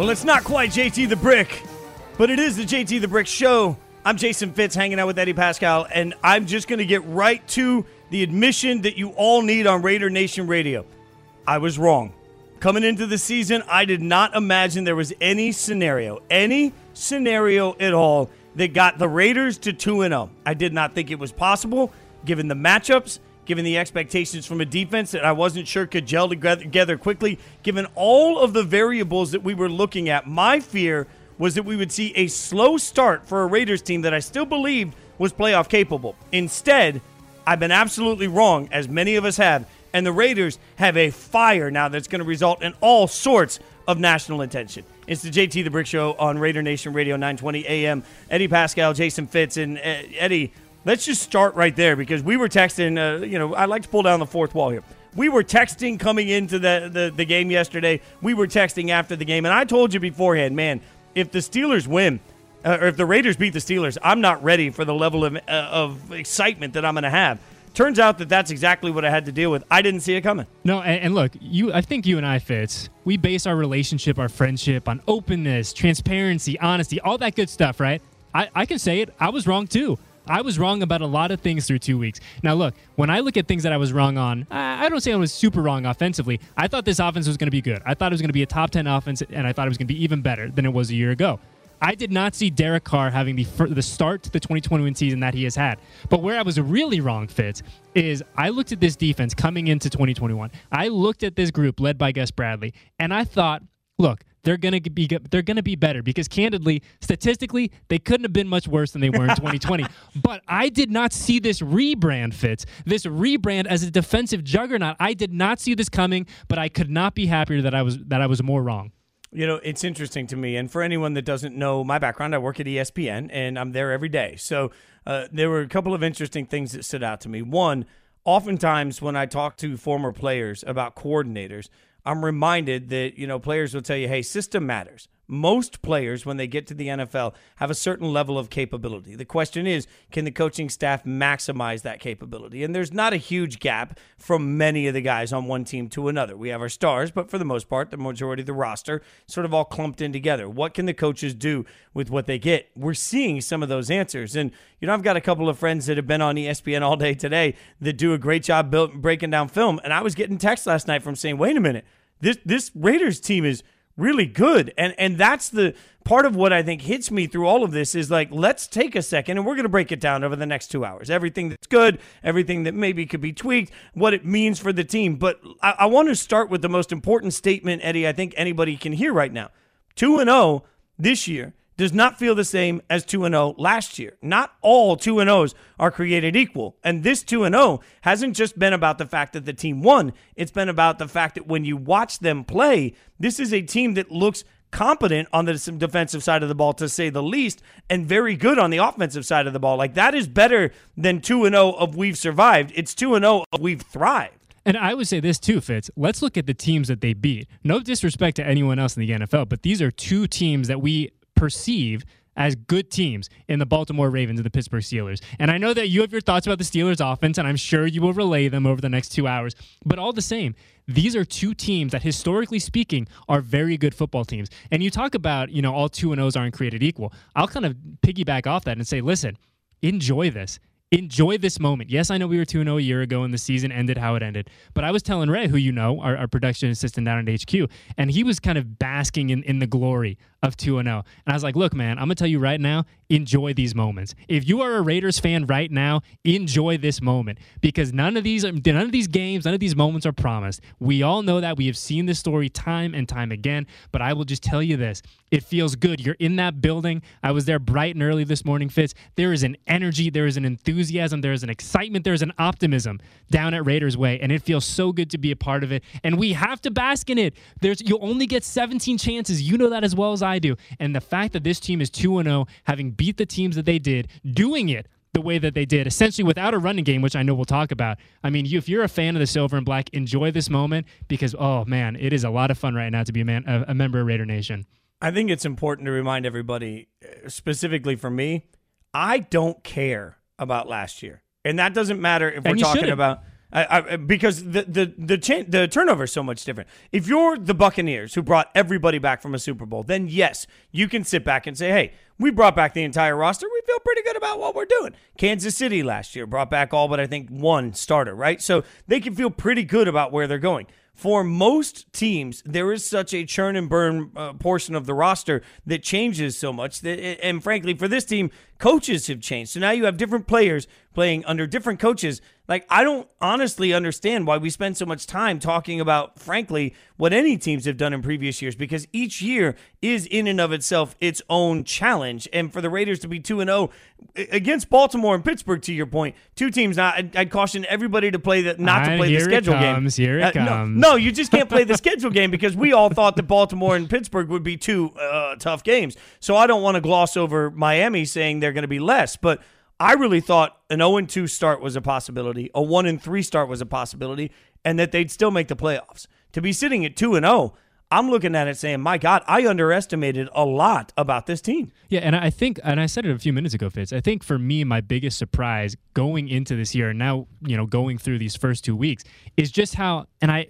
Well, it's not quite JT the Brick, but it is the JT the Brick show. I'm Jason Fitz hanging out with Eddie Pascal, and I'm just going to get right to the admission that you all need on Raider Nation Radio. I was wrong. Coming into the season, I did not imagine there was any scenario, any scenario at all that got the Raiders to 2 0. I did not think it was possible given the matchups, given the expectations from a defense that I wasn't sure could gel together quickly, given all of the variables that we were looking at. My fear was that we would see a slow start for a Raiders team that I still believed was playoff capable. Instead, I've been absolutely wrong, as many of us have, and the Raiders have a fire now that's going to result in all sorts of national attention. It's the JT the Brick Show on Raider Nation Radio 920 AM. Eddie Pascal, Jason Fitz, and uh, Eddie. Let's just start right there because we were texting. Uh, you know, I like to pull down the fourth wall here. We were texting coming into the, the, the game yesterday. We were texting after the game, and I told you beforehand, man, if the Steelers win, uh, or if the Raiders beat the Steelers, I'm not ready for the level of, uh, of excitement that I'm going to have. Turns out that that's exactly what I had to deal with. I didn't see it coming. No, and, and, look, you. I think you and I, Fitz, we base our relationship, our friendship on openness, transparency, honesty, all that good stuff, right? I, I can say it. I was wrong too. I was wrong about a lot of things through two weeks. Now, look, when I look at things that I was wrong on, I don't say I was super wrong offensively. I thought this offense was going to be good. I thought it was going to be a top 10 offense, and I thought it was going to be even better than it was a year ago. I did not see Derek Carr having the the start to the 2021 season that he has had. But where I was really wrong, Fitz, is I looked at this defense coming into 2021. I looked at this group led by Gus Bradley, and I thought, look, they're gonna be they're gonna be better because candidly, statistically, they couldn't have been much worse than they were in 2020. but I did not see this rebrand Fitz, this rebrand as a defensive juggernaut. I did not see this coming, but I could not be happier that I was that I was more wrong. You know, it's interesting to me. And for anyone that doesn't know my background, I work at ESPN and I'm there every day. So uh, there were a couple of interesting things that stood out to me. One, oftentimes when I talk to former players about coordinators, I'm reminded that, you know, players will tell you, hey, system matters most players, when they get to the NFL, have a certain level of capability. The question is, can the coaching staff maximize that capability? And there's not a huge gap from many of the guys on one team to another. We have our stars, but for the most part, the majority of the roster sort of all clumped in together. What can the coaches do with what they get? We're seeing some of those answers. And, you know, I've got a couple of friends that have been on ESPN all day today that do a great job breaking down film. And I was getting texts last night from saying, wait a minute, this, this Raiders team is – really good. And and that's the part of what I think hits me through all of this is like let's take a second and we're going to break it down over the next 2 hours. Everything that's good, everything that maybe could be tweaked, what it means for the team. But I, I want to start with the most important statement Eddie I think anybody can hear right now. 2 and 0 this year does not feel the same as 2 0 last year. Not all 2 0s are created equal. And this 2 0 hasn't just been about the fact that the team won, it's been about the fact that when you watch them play, this is a team that looks competent on the defensive side of the ball to say the least and very good on the offensive side of the ball. Like that is better than 2 0 of we've survived. It's 2 0 of we've thrived. And I would say this too, Fitz. Let's look at the teams that they beat. No disrespect to anyone else in the NFL, but these are two teams that we perceive as good teams in the Baltimore Ravens and the Pittsburgh Steelers. And I know that you have your thoughts about the Steelers offense, and I'm sure you will relay them over the next two hours. But all the same, these are two teams that historically speaking are very good football teams. And you talk about, you know, all two and O's aren't created equal. I'll kind of piggyback off that and say, listen, enjoy this enjoy this moment. Yes, I know we were 2 0 a year ago and the season ended how it ended. But I was telling Ray, who you know, our, our production assistant down at HQ, and he was kind of basking in, in the glory of 2 0. And I was like, look, man, I'm going to tell you right now, enjoy these moments. If you are a Raiders fan right now, enjoy this moment because none of these none of these games, none of these moments are promised. We all know that. We have seen this story time and time again, but I will just tell you this. It feels good. You're in that building. I was there bright and early this morning, Fitz. There is an energy, there is an enthusiasm, there is an excitement, there is an optimism down at Raiders Way, and it feels so good to be a part of it. And we have to bask in it. There's you'll only get 17 chances. You know that as well as I I do. And the fact that this team is 2 0, having beat the teams that they did, doing it the way that they did, essentially without a running game, which I know we'll talk about. I mean, you, if you're a fan of the silver and black, enjoy this moment because, oh man, it is a lot of fun right now to be a, man, a, a member of Raider Nation. I think it's important to remind everybody, uh, specifically for me, I don't care about last year. And that doesn't matter if we're talking shouldn't. about I, I, because the the the, cha- the turnover is so much different. If you're the Buccaneers who brought everybody back from a Super Bowl, then yes, you can sit back and say, "Hey, we brought back the entire roster. We feel pretty good about what we're doing." Kansas City last year brought back all but I think one starter, right? So they can feel pretty good about where they're going for most teams, there is such a churn and burn uh, portion of the roster that changes so much that, and frankly, for this team, coaches have changed. So now you have different players playing under different coaches. Like, I don't honestly understand why we spend so much time talking about, frankly, what any teams have done in previous years because each year is in and of itself its own challenge. And for the Raiders to be 2 and 0 against Baltimore and Pittsburgh, to your point, two teams, not, I'd, I'd caution everybody to play that, not to play the schedule comes, game. Here it uh, comes. No, no, you just can't play the schedule game because we all thought that Baltimore and Pittsburgh would be two uh, tough games. So I don't want to gloss over Miami saying they're going to be less, but I really thought an 0 2 start was a possibility, a 1 3 start was a possibility, and that they'd still make the playoffs. To be sitting at 2 and 0, I'm looking at it saying, my God, I underestimated a lot about this team. Yeah, and I think, and I said it a few minutes ago, Fitz. I think for me, my biggest surprise going into this year, and now you know going through these first two weeks, is just how, and I,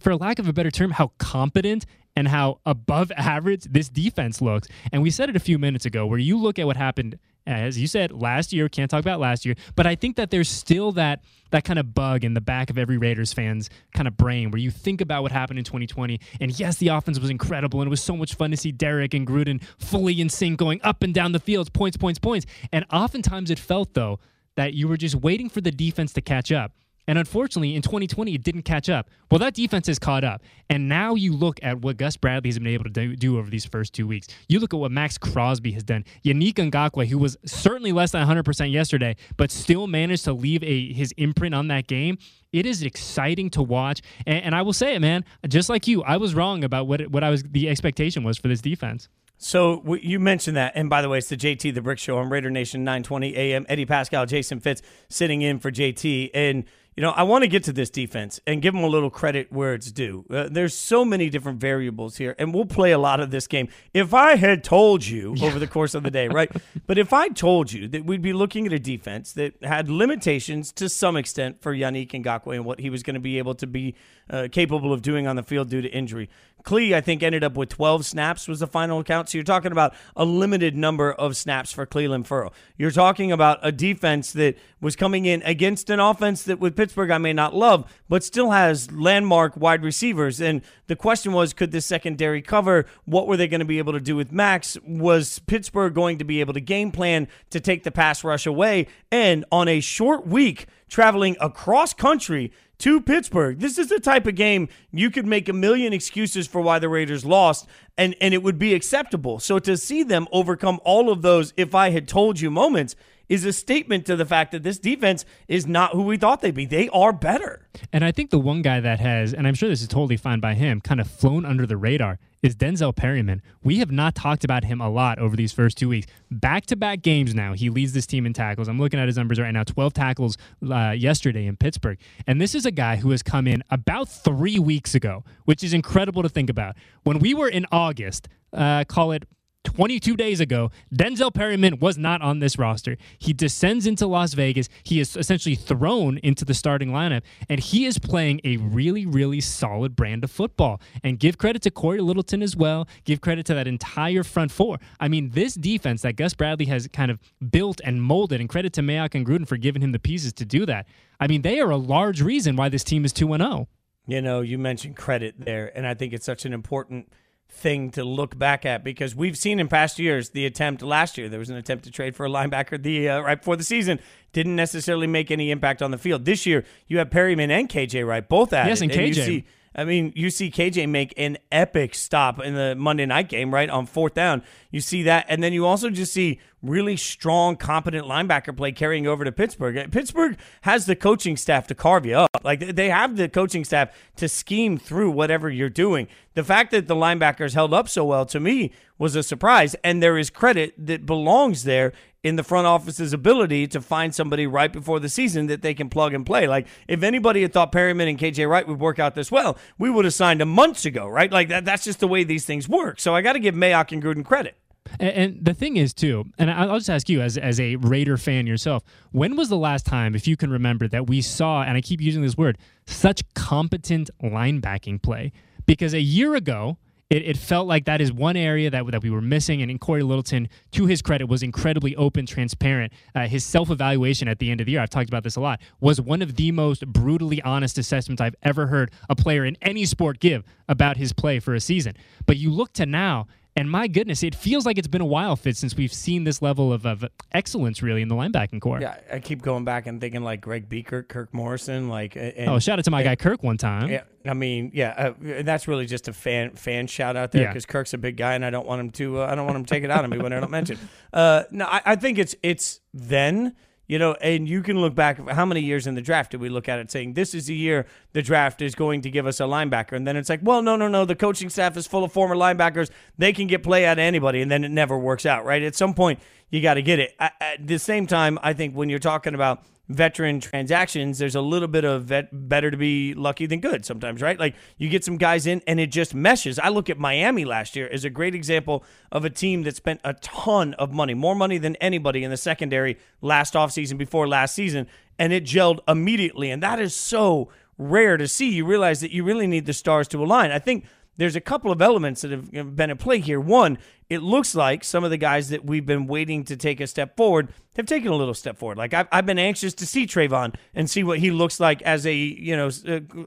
for lack of a better term, how competent and how above average this defense looks. And we said it a few minutes ago, where you look at what happened as you said last year can't talk about last year but i think that there's still that that kind of bug in the back of every raiders fans kind of brain where you think about what happened in 2020 and yes the offense was incredible and it was so much fun to see derek and gruden fully in sync going up and down the field points points points and oftentimes it felt though that you were just waiting for the defense to catch up and unfortunately, in 2020, it didn't catch up. Well, that defense has caught up. And now you look at what Gus Bradley has been able to do, over these first two weeks. You look at what Maxx Crosby has done. Yannick Ngakoue, who was certainly less than 100% yesterday, but still managed to leave a his imprint on that game. It is exciting to watch. And, and I will say it, man, just like you, I was wrong about what, what I was the expectation was for this defense. So you mentioned that, and by the way, it's the JT the Brick Show on Raider Nation 920 AM. Eddie Pascal, Jason Fitz sitting in for JT, and you know, I want to get to this defense and give them a little credit where it's due. Uh, there's so many different variables here, and we'll play a lot of this game. If I had told you yeah. over the course of the day, right? but if I told you that we'd be looking at a defense that had limitations to some extent for Yannick Ngakoue and what he was going to be able to be uh, capable of doing on the field due to injury, Klee, I think, ended up with 12 snaps was the final count. So you're talking about a limited number of snaps for Clelin Ferrell. You're talking about a defense that was coming in against an offense that with Pittsburgh I may not love, but still has landmark wide receivers. And the question was, could this secondary cover? What were they going to be able to do with Maxx? Was Pittsburgh going to be able to game plan to take the pass rush away? And on a short week, traveling across country to Pittsburgh. This is the type of game you could make a million excuses for why the Raiders lost and and it would be acceptable. So to see them overcome all of those if I had told you moments is a statement to the fact that this defense is not who we thought they'd be. They are better. And I think the one guy that has, and I'm sure this is totally fine by him, kind of flown under the radar is Denzel Perryman. We have not talked about him a lot over these first two weeks. Back to back games now, he leads this team in tackles. I'm looking at his numbers right now 12 tackles uh, yesterday in Pittsburgh. And this is a guy who has come in about three weeks ago, which is incredible to think about. When we were in August, uh, call it 22 days ago, Denzel Perryman was not on this roster. He descends into Las Vegas. He is essentially thrown into the starting lineup, and he is playing a really, really solid brand of football. And give credit to Cory Littleton as well. Give credit to that entire front four. I mean, this defense that Gus Bradley has kind of built and molded, and credit to Mayock and Gruden for giving him the pieces to do that. I mean, they are a large reason why this team is 2 0. You know, you mentioned credit there, and I think it's such an important thing to look back at because we've seen in past years the attempt last year. There was an attempt to trade for a linebacker the uh, right before the season. Didn't necessarily make any impact on the field. This year you have Perryman and KJ right both at yes it. and KJ see, I mean, you see KJ make an epic stop in the Monday night game, right? On fourth down. You see that. And then you also just see really strong, competent linebacker play carrying over to Pittsburgh. Pittsburgh has the coaching staff to carve you up. Like they have the coaching staff to scheme through whatever you're doing. The fact that the linebackers held up so well to me was a surprise. And there is credit that belongs there in the front office's ability to find somebody right before the season that they can plug and play. Like if anybody had thought Perryman and KJ Wright would work out this well, we would have signed them months ago, right? Like that, that's just the way these things work. So I got to give Mayock and Gruden credit. And, and the thing is, too, and I'll just ask you as, as a Raider fan yourself, when was the last time, if you can remember, that we saw, and I keep using this word, such competent linebacking play? Because a year ago, it, it, felt like that is one area that, that we were missing. And in Cory Littleton, to his credit, was incredibly open, transparent. Uh, his self evaluation at the end of the year, I've talked about this a lot, was one of the most brutally honest assessments I've ever heard a player in any sport give about his play for a season. But you look to now, and my goodness, it feels like it's been a while, Fitz, since we've seen this level of, of excellence really in the linebacking core. Yeah, I keep going back and thinking like Greg Biekert, Kirk Morrison, like. And, oh, shout out to my and, guy Kirk one time. Yeah, I mean, yeah, uh, that's really just a fan fan shout out there because yeah. Kirk's a big guy, and I don't want him to. Uh, I don't want him to take it out of me when I don't mention. Uh, no, I, I think it's it's then you know, and you can look back how many years in the draft did we look at it saying this is the year the draft is going to give us a linebacker, and then it's like, well, no, no, no, the coaching staff is full of former linebackers; they can get play out of anybody, and then it never works out, right? At some point, you got to get it. At the same time, I think when you're talking about veteran transactions, there's a little bit of vet, better to be lucky than good sometimes, right? Like you get some guys in and it just meshes. I look at Miami last year as a great example of a team that spent a ton of money, more money than anybody in the secondary last offseason before last season, and it gelled immediately. And that is so rare to see. You realize that you really need the stars to align. I think there's a couple of elements that have been at play here. One, it looks like some of the guys that we've been waiting to take a step forward have taken a little step forward. Like I've, I've been anxious to see Trevon and see what he looks like as a you know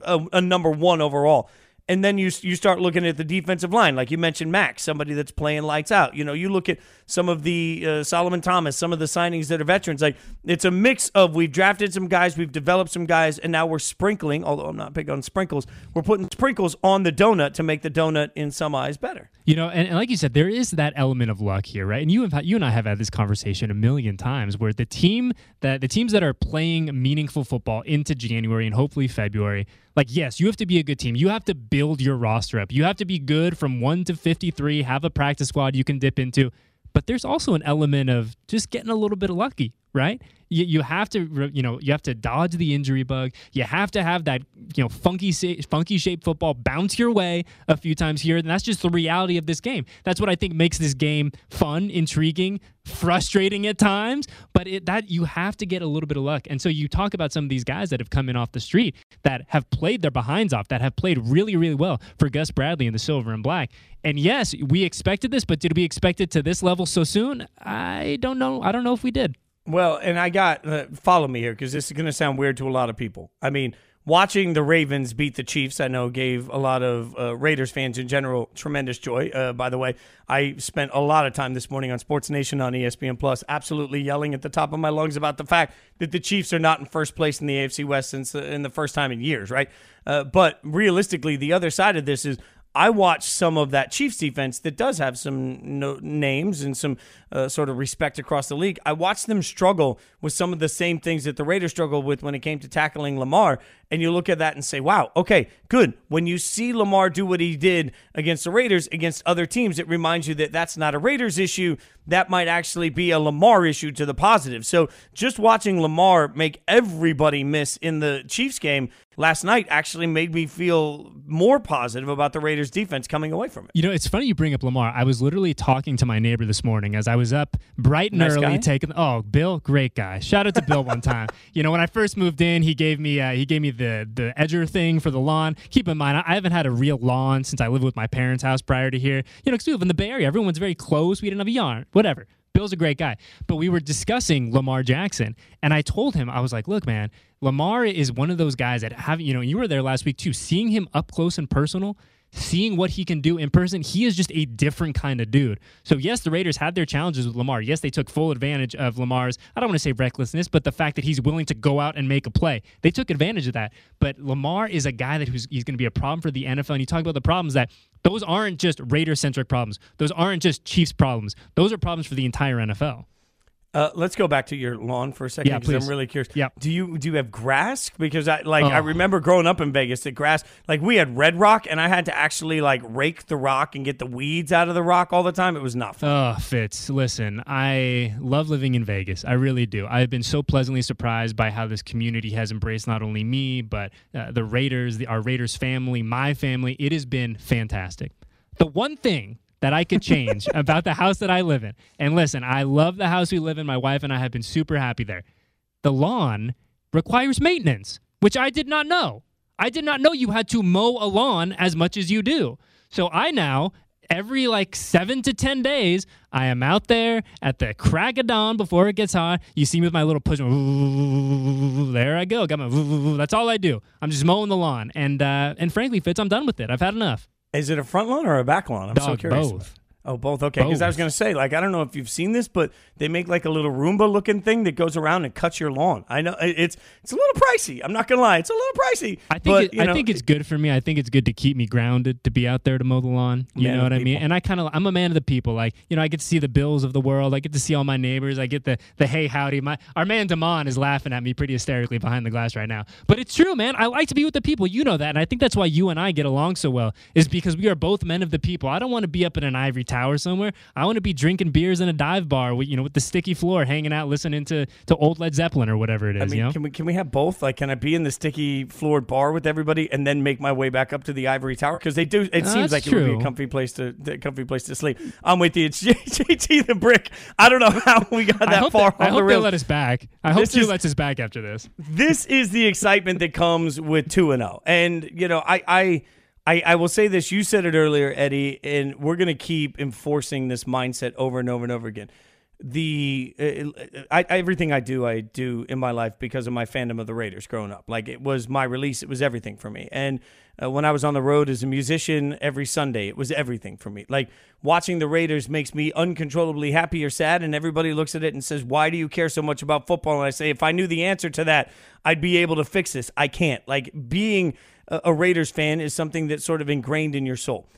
a, a number one overall and then you you start looking at the defensive line, like you mentioned, Maxx, somebody that's playing lights out. You know, you look at some of the uh, Solomon Thomas, some of the signings that are veterans. Like it's a mix of we've drafted some guys, we've developed some guys, and now we're sprinkling. Although I'm not big on sprinkles, we're putting sprinkles on the donut to make the donut in some eyes better. You know, and, and like you said, there is that element of luck here, right? And you have you and I have had this conversation a million times, where the team that the teams that are playing meaningful football into January and hopefully February like yes you have to be a good team. You have to build your roster up. You have to be good from 1 to 53 have a practice squad you can dip into. But there's also an element of just getting a little bit lucky right? You, you have to you know you have to dodge the injury bug. You have to have that you know funky funky shaped football bounce your way a few times here. And that's just the reality of this game. That's what i think makes this game fun intriguing frustrating at times. But it, that you have to get a little bit of luck. And so you talk about some of these guys that have come in off the street that have played their behinds off that have played really really well for gus bradley in the silver and black. And yes we expected this but did we expect it to this level so soon? I don't know. I don't know if we did well, and I got uh, follow me here because this is going to sound weird to a lot of people. I mean, watching the Ravens beat the Chiefs, I know gave a lot of uh, Raiders fans in general tremendous joy. Uh, by the way, I spent a lot of time this morning on Sports Nation on ESPN Plus, absolutely yelling at the top of my lungs about the fact that the Chiefs are not in first place in the AFC West since the, in the first time in years, right? Uh, but realistically, the other side of this is I watched some of that Chiefs defense that does have some no- names and some uh, sort of respect across the league. I watched them struggle with some of the same things that the Raiders struggled with when it came to tackling Lamar. And you look at that and say, wow, okay, good. When you see Lamar do what he did against the Raiders, against other teams, it reminds you that that's not a Raiders issue. That might actually be a Lamar issue to the positive. So just watching Lamar make everybody miss in the Chiefs game last night actually made me feel more positive about the Raiders defense coming away from it. You know, it's funny you bring up Lamar. I was literally talking to my neighbor this morning as I was up bright and nice early guy. taking oh, Bill, great guy. Shout out to Bill one time. You know, when I first moved in, he gave me uh, he gave me the the edger thing for the lawn. Keep in mind, I haven't had a real lawn since I lived with my parents' house prior to here. You know, because we live in the Bay Area, everyone's very close. We didn't have a yard, whatever. Bill's a great guy. But we were discussing Lamar Jackson, and I told him, I was like, look, man, Lamar is one of those guys that have, you know, you were there last week too, seeing him up close and personal seeing what he can do in person, he is just a different kind of dude. So, yes, the Raiders had their challenges with Lamar. Yes, they took full advantage of Lamar's, I don't want to say recklessness, but the fact that he's willing to go out and make a play. They took advantage of that. But Lamar is a guy that who's, he's going to be a problem for the NFL. And you talk about the problems that those aren't just Raider centric problems, those aren't just Chiefs problems. Those are problems for the entire NFL. Uh, let's go back to your lawn for a second because yeah, I'm really curious. Yeah. Do you do you have grass? Because I like oh. I remember growing up in Vegas, the grass like we had red rock, and I had to actually like rake the rock and get the weeds out of the rock all the time. It was not fun. Oh, Fitz, listen, I love living in Vegas. I really do. I've been so pleasantly surprised by how this community has embraced not only me but uh, the Raiders, the, our Raiders family, my family. It has been fantastic. The one thing that I could change about the house that I live in. And listen, I love the house we live in. My wife and I have been super happy there. The lawn requires maintenance, which I did not know. I did not know you had to mow a lawn as much as you do. So I now every like seven to ten days, I am out there at the crack of dawn before it gets hot. You see me with my little push. There I go. Got my. That's all I do. I'm just mowing the lawn, and uh, and frankly, Fitz, I'm done with it. I've had enough. Is it a front lawn or a back lawn? I'm Dog, so curious. both. Oh, both. Okay, because I was going to say, like, I don't know if you've seen this, but they make like a little Roomba looking thing that goes around and cuts your lawn. I know it's it's a little pricey. I'm not going to lie, it's a little pricey. I think but, it, you know, I think it's good for me. I think it's good to keep me grounded to be out there to mow the lawn. You know what I mean? And I kind of I'm a man of the people. Like you know, I get to see the bills of the world. I get to see all my neighbors. I get the the hey howdy. My our man Damon is laughing at me pretty hysterically behind the glass right now. But it's true, man. I like to be with the people. You know that, and I think that's why you and I get along so well. Is because we are both men of the people. I don't want to be up in an ivory tower somewhere. I want to be drinking beers in a dive bar, with, you know, with the sticky floor, hanging out, listening to to old Led Zeppelin or whatever it is. I mean, you know. can we can we have both? Like, can I be in the sticky floored bar with everybody and then make my way back up to the ivory tower? Because they do. It seems like it would be a comfy place to a comfy place to sleep. I'm with you. It's JT the brick. I don't know how we got that hope, far they, I on the hope they let us back. I hope This is- lets us back after this. this is the excitement that comes with 2 and 0. And you know, I I I, I will say this, you said it earlier, Eddie, and we're going to keep enforcing this mindset over and over and over again. The uh, I, everything I do, I do in my life because of my fandom of the Raiders growing up. Like it was my release, it was everything for me. And uh, when I was on the road as a musician every Sunday, it was everything for me. Like watching the Raiders makes me uncontrollably happy or sad, and everybody looks at it and says, "Why do you care so much about football?" And I say, if I knew the answer to that, I'd be able to fix this. I can't. Like being a, Raiders fan is something that's sort of ingrained in your soul,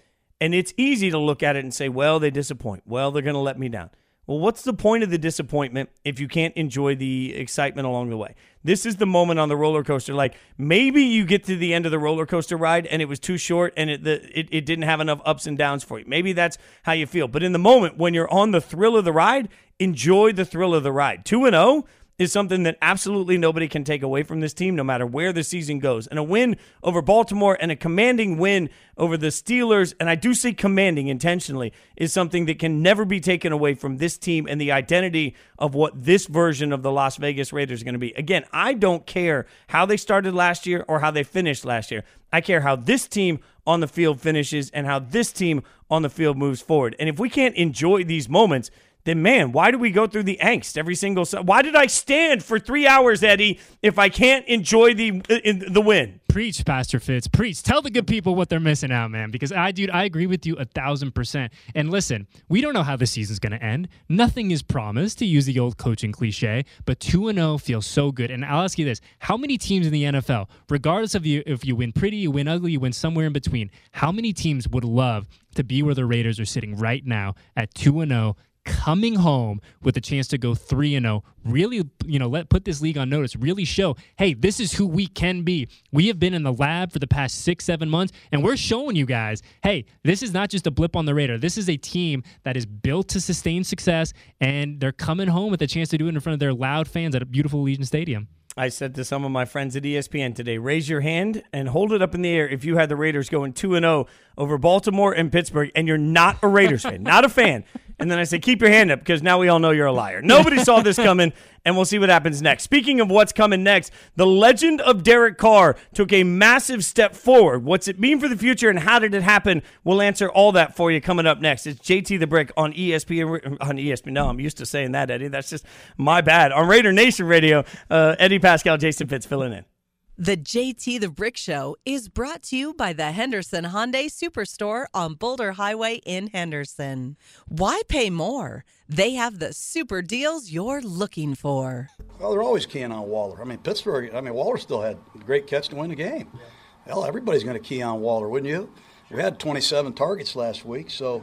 and it's easy to look at it and say, "Well, they disappoint. Well, they're going to let me down." Well, what's the point of the disappointment if you can't enjoy the excitement along the way? This is the moment on the roller coaster. Like maybe you get to the end of the roller coaster ride and it was too short and it, the, it, it didn't have enough ups and downs for you. Maybe that's how you feel. But in the moment when you're on the thrill of the ride, enjoy the thrill of the ride. 2 and 0 is something that absolutely nobody can take away from this team, no matter where the season goes. And a win over Baltimore and a commanding win over the Steelers, and I do say commanding intentionally, is something that can never be taken away from this team and the identity of what this version of the Las Vegas Raiders is going to be. Again, I don't care how they started last year or how they finished last year. I care how this team on the field finishes and how this team on the field moves forward. And if we can't enjoy these moments, then man, why do we go through the angst every single? Why did I stand for three hours, Eddie, if I can't enjoy the uh, in, the win? Preach, Pastor Fitz. Preach. Tell the good people what they're missing out, man. Because I, dude, I agree with you a thousand percent. And listen, we don't know how the season's going to end. Nothing is promised, to use the old coaching cliche. But two and zero feels so good. And I'll ask you this: How many teams in the NFL, regardless of you, if you win pretty, you win ugly, you win somewhere in between, how many teams would love to be where the Raiders are sitting right now at two and zero? Coming home with a chance to go 3 and 0 really you know let put this league on notice. Really show hey this is who we can be. We have been in the lab for the past 6 7 months and we're showing you guys hey this is not just a blip on the radar. This is a team that is built to sustain success and they're coming home with a chance to do it in front of their loud fans at a beautiful Allegiant Stadium. I said to some of my friends at ESPN today, raise your hand and hold it up in the air if you had the Raiders going 2 and 0 over Baltimore and Pittsburgh and you're not a Raiders fan, not a fan. And then I said, keep your hand up because now we all know you're a liar. Nobody saw this coming, and we'll see what happens next. Speaking of what's coming next, the legend of Derek Carr took a massive step forward. What's it mean for the future and how did it happen? We'll answer all that for you coming up next. It's JT the Brick on ESPN. On ESPN. No, I'm used to saying that, Eddie. That's just my bad. On Raider Nation Radio, uh, Eddie Pascal, Jason Fitz filling in. The JT the Brick Show is brought to you by the Henderson Hyundai Superstore on Boulder Highway in Henderson. Why pay more? They have the super deals you're looking for. Well, they're always keying on Waller. I mean, Pittsburgh, I mean, Waller still had a great catch to win the game. Hell, everybody's going to key on Waller, wouldn't you? We had 27 targets last week, so,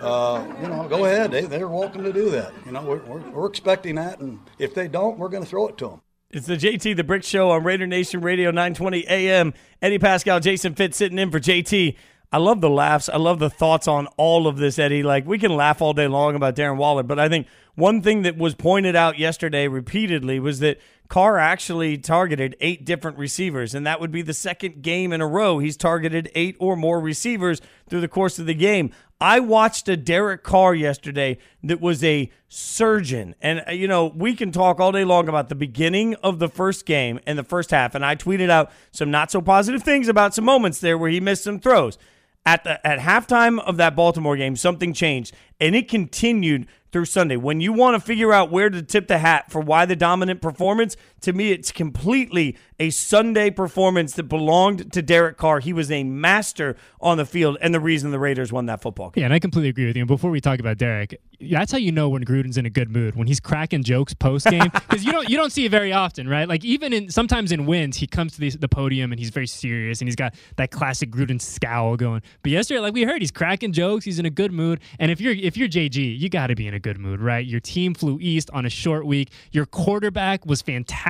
uh, you know, go ahead. They, they're welcome to do that. You know, we're, we're, we're expecting that, and if they don't, we're going to throw it to them. It's the JT the Brick Show on Raider Nation Radio 920 AM. Eddie Pascal, Jason Fitz sitting in for JT. I love the laughs. I love the thoughts on all of this, Eddie. Like we can laugh all day long about Darren Waller, but I think one thing that was pointed out yesterday repeatedly was that Carr actually targeted eight different receivers, and that would be the second game in a row he's targeted eight or more receivers through the course of the game. I watched a Derek Carr yesterday that was a surgeon. And, uh, you know, we can talk all day long about the beginning of the first game and the first half. And I tweeted out some not so positive things about some moments there where he missed some throws. At, the, at halftime of that Baltimore game, something changed, and it continued through Sunday. When you want to figure out where to tip the hat for why the dominant performance, to me, it's completely a Sunday performance that belonged to Derek Carr. He was a master on the field and the reason the Raiders won that football game. Yeah, and I completely agree with you. And before we talk about Derek, that's how you know when Gruden's in a good mood when he's cracking jokes post game because you don't you don't see it very often, right? Like even in sometimes in wins, he comes to the, the podium and he's very serious and he's got that classic Gruden scowl going. But yesterday, like we heard, he's cracking jokes. He's in a good mood. And if you're if you're JG, you got to be in a good mood, right? Your team flew east on a short week. Your quarterback was fantastic.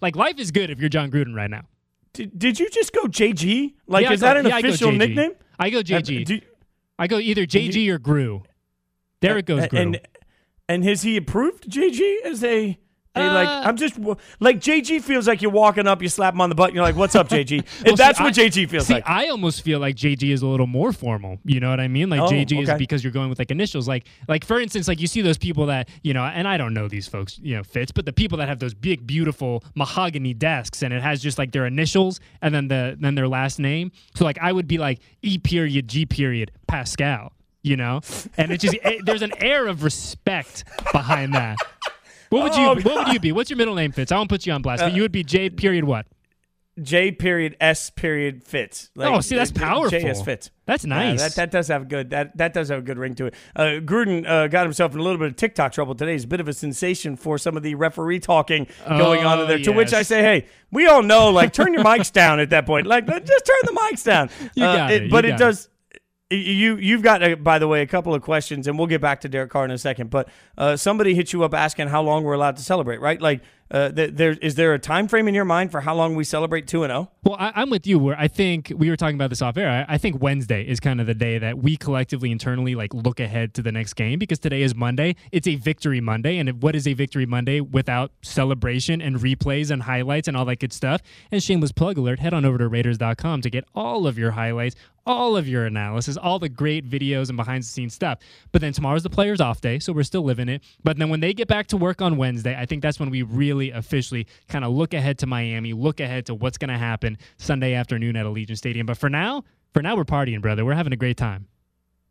Like life is good if you're Jon Gruden right now. Did, did you just go JG? Like, Yeah, is go- that an yeah, official JG. nickname? I go Uh, JG. do- I go either JG or Gru. There it goes Gru. And and has he approved JG as a, a like? Uh, I'm just like JG feels like you're walking up, you slap him on the butt, and you're like, "What's up, JG?" Well, and that's see, what I- JG feels see, like. I almost feel like JG is a little more formal. You know what I mean? Like Oh, JG okay. is because you're going with like initials. Like, like for instance, like you see those people that you know, and I don't know these folks, you know, Fitz, but the people that have those big, beautiful mahogany desks, and it has just like their initials and then the then their last name. So like I would be like E period G period Pascal. You know, and it just it, there's an air of respect behind that. What would you Oh, What would you be? What's your middle name, Fitz? I won't put you on blast, but you would be J period what? J period S period Fitz. Like, Oh, see, that's uh, J- powerful. JS Fitz. That's Yeah, nice. that, that does have a good that that does have a good ring to it. Uh, Gruden uh, got himself in a little bit of TikTok trouble today. He's a bit of a sensation for some of the referee talking going on in there. To which. I say, hey, we all know, like, turn your mics down at that point. Like, just turn the mics down. You Uh, got it, you But it does. You you've got uh, by the way a couple of questions and we'll get back to Derek Carr in a second. But uh, somebody hit you up asking how long we're allowed to celebrate, right? Like, uh, there is there a time frame in your mind for how long we celebrate two and oh? zero? Well, I, I'm with you. Where I think we were talking about this off air. I, I think Wednesday is kind of the day that we collectively internally like look ahead to the next game because today is Monday. It's a victory Monday, and what is a victory Monday without celebration and replays and highlights and all that good stuff? And shameless plug alert: head on over to Raiders.com to get all of your highlights, all of your analysis, all the great videos and behind the scenes stuff. But then tomorrow's the players' off day, so we're still living it. But then when they get back to work on Wednesday, I think that's when we really officially kind of look ahead to Miami, look ahead to what's going to happen Sunday afternoon at Allegiant Stadium. But for now, for now we're partying, brother. We're having a great time.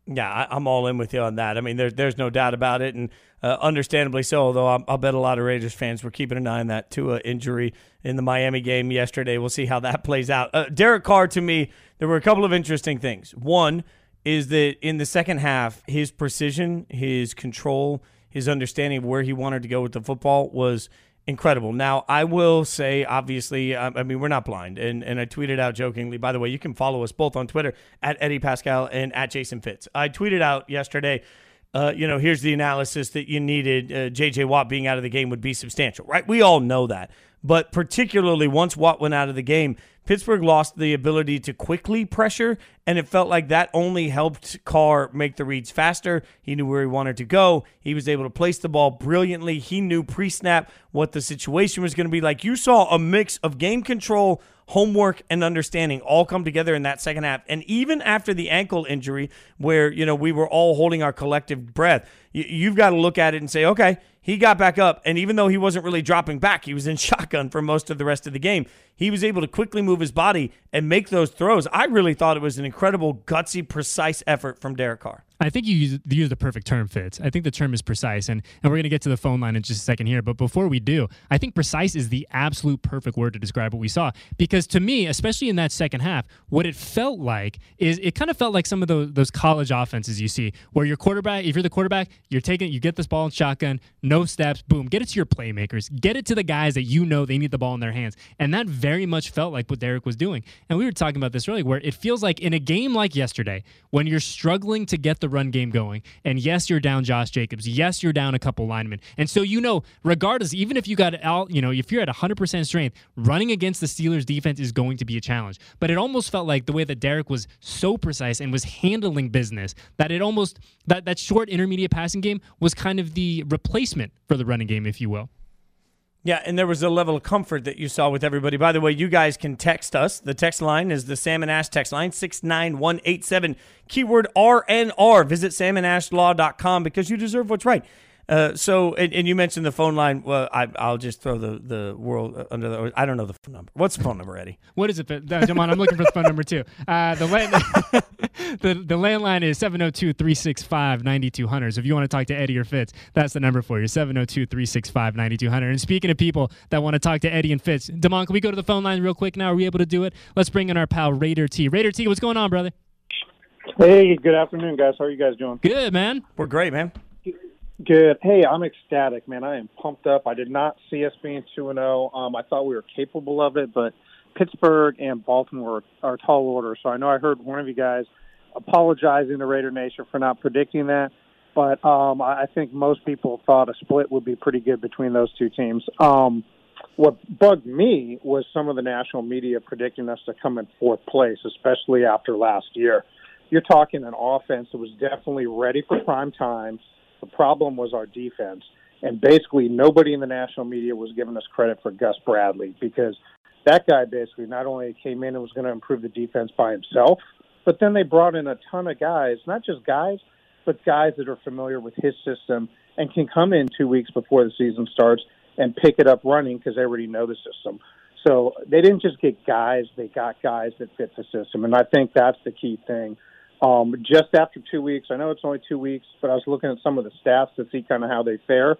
Yeah, I, I'm all in with you on that. I mean, there's there's no doubt about it, and uh, understandably so. Although I'll, I'll bet a lot of Raiders fans were keeping an eye on that Tua injury in the Miami game yesterday. We'll see how that plays out. Uh, Derek Carr, to me, there were a couple of interesting things. One is that in the second half, his precision, his control, his understanding of where he wanted to go with the football was incredible. Now, I will say, obviously, I, I mean, we're not blind. And, and I tweeted out jokingly, by the way, you can follow us both on Twitter at Eddie Pascal and at Jason Fitz. I tweeted out yesterday, uh, you know, here's the analysis that you needed. Uh, JJ Watt being out of the game would be substantial, right? We all know that. But particularly once Watt went out of the game, Pittsburgh lost the ability to quickly pressure, and it felt like that only helped Carr make the reads faster. He knew where he wanted to go. He was able to place the ball brilliantly. He knew pre snap what the situation was going to be like. You saw a mix of game control, homework, and understanding all come together in that second half. And even after the ankle injury, where, you know, we were all holding our collective breath, you, you've got to look at it and say, okay, he got back up, and even though he wasn't really dropping back, he was in shotgun for most of the rest of the game. He was able to quickly move his body and make those throws. I really thought it was an incredible, gutsy, precise effort from Derek Carr. I think you use, you the perfect term, Fitz. I think the term is precise, and, and we're going to get to the phone line in just a second here. But before we do, I think precise is the absolute perfect word to describe what we saw. Because to me, especially in that second half, what it felt like is it kind of felt like some of those, those college offenses you see, where your quarterback, if you're the quarterback, you're taking, you get this ball in shotgun, no steps, boom, get it to your playmakers, get it to the guys that you know they need the ball in their hands, and that very much felt like what Derek was doing. And we were talking about this earlier, where it feels like in a game like yesterday, when you're struggling to get the run game going, and yes, you're down Josh Jacobs, yes, you're down a couple linemen, and so you know, regardless, even if you got out, you know, if you're at 100% strength, running against the Steelers defense is going to be a challenge. But it almost felt like the way that Derek was so precise and was handling business that it almost that that short intermediate passing game was kind of the replacement for the running game, if you will. Yeah, and there was a level of comfort that you saw with everybody. By the way, you guys can text us. The text line is the Sam and Ash text line, 69187, keyword RNR. Visit samandashlaw.com because you deserve what's right. Uh, so, and, and, you mentioned the phone line. Well, I, will just throw the, the world under the. I don't know the phone number. What's the phone number, Eddie? What is it, uh, Jamon? I'm looking for the phone number too. Uh, the, land, the the landline is 702-365-9200. So if you want to talk to Eddie or Fitz, that's the number for you. 702-365-9200. And speaking of people that want to talk to Eddie and Fitz, Damon, can we go to the phone line real quick now? Are we able to do it? Let's bring in our pal Raider T. Raider T, what's going on, brother? Hey, good afternoon, guys. How are you guys doing? Good, man. We're great, man. Good. Hey, I'm ecstatic, man. I am pumped up. I did not see us being two and zero. Um, I thought we were capable of it, but Pittsburgh and Baltimore are tall order. So I know I heard one of you guys apologizing to Raider Nation for not predicting that, but um, I think most people thought a split would be pretty good between those two teams. Um, what bugged me was some of the national media predicting us to come in fourth place, especially after last year. You're talking an offense that was definitely ready for prime time the problem was our defense. And basically, nobody in the national media was giving us credit for Gus Bradley because that guy basically not only came in and was going to improve the defense by himself, but then they brought in a ton of guys, not just guys, but guys that are familiar with his system and can come in two weeks before the season starts and pick it up running because they already know the system. So they didn't just get guys; they got guys that fit the system, and I think that's the key thing. Um, just after two weeks, I know it's only two weeks, but I was looking at some of the stats to see kind of how they fare,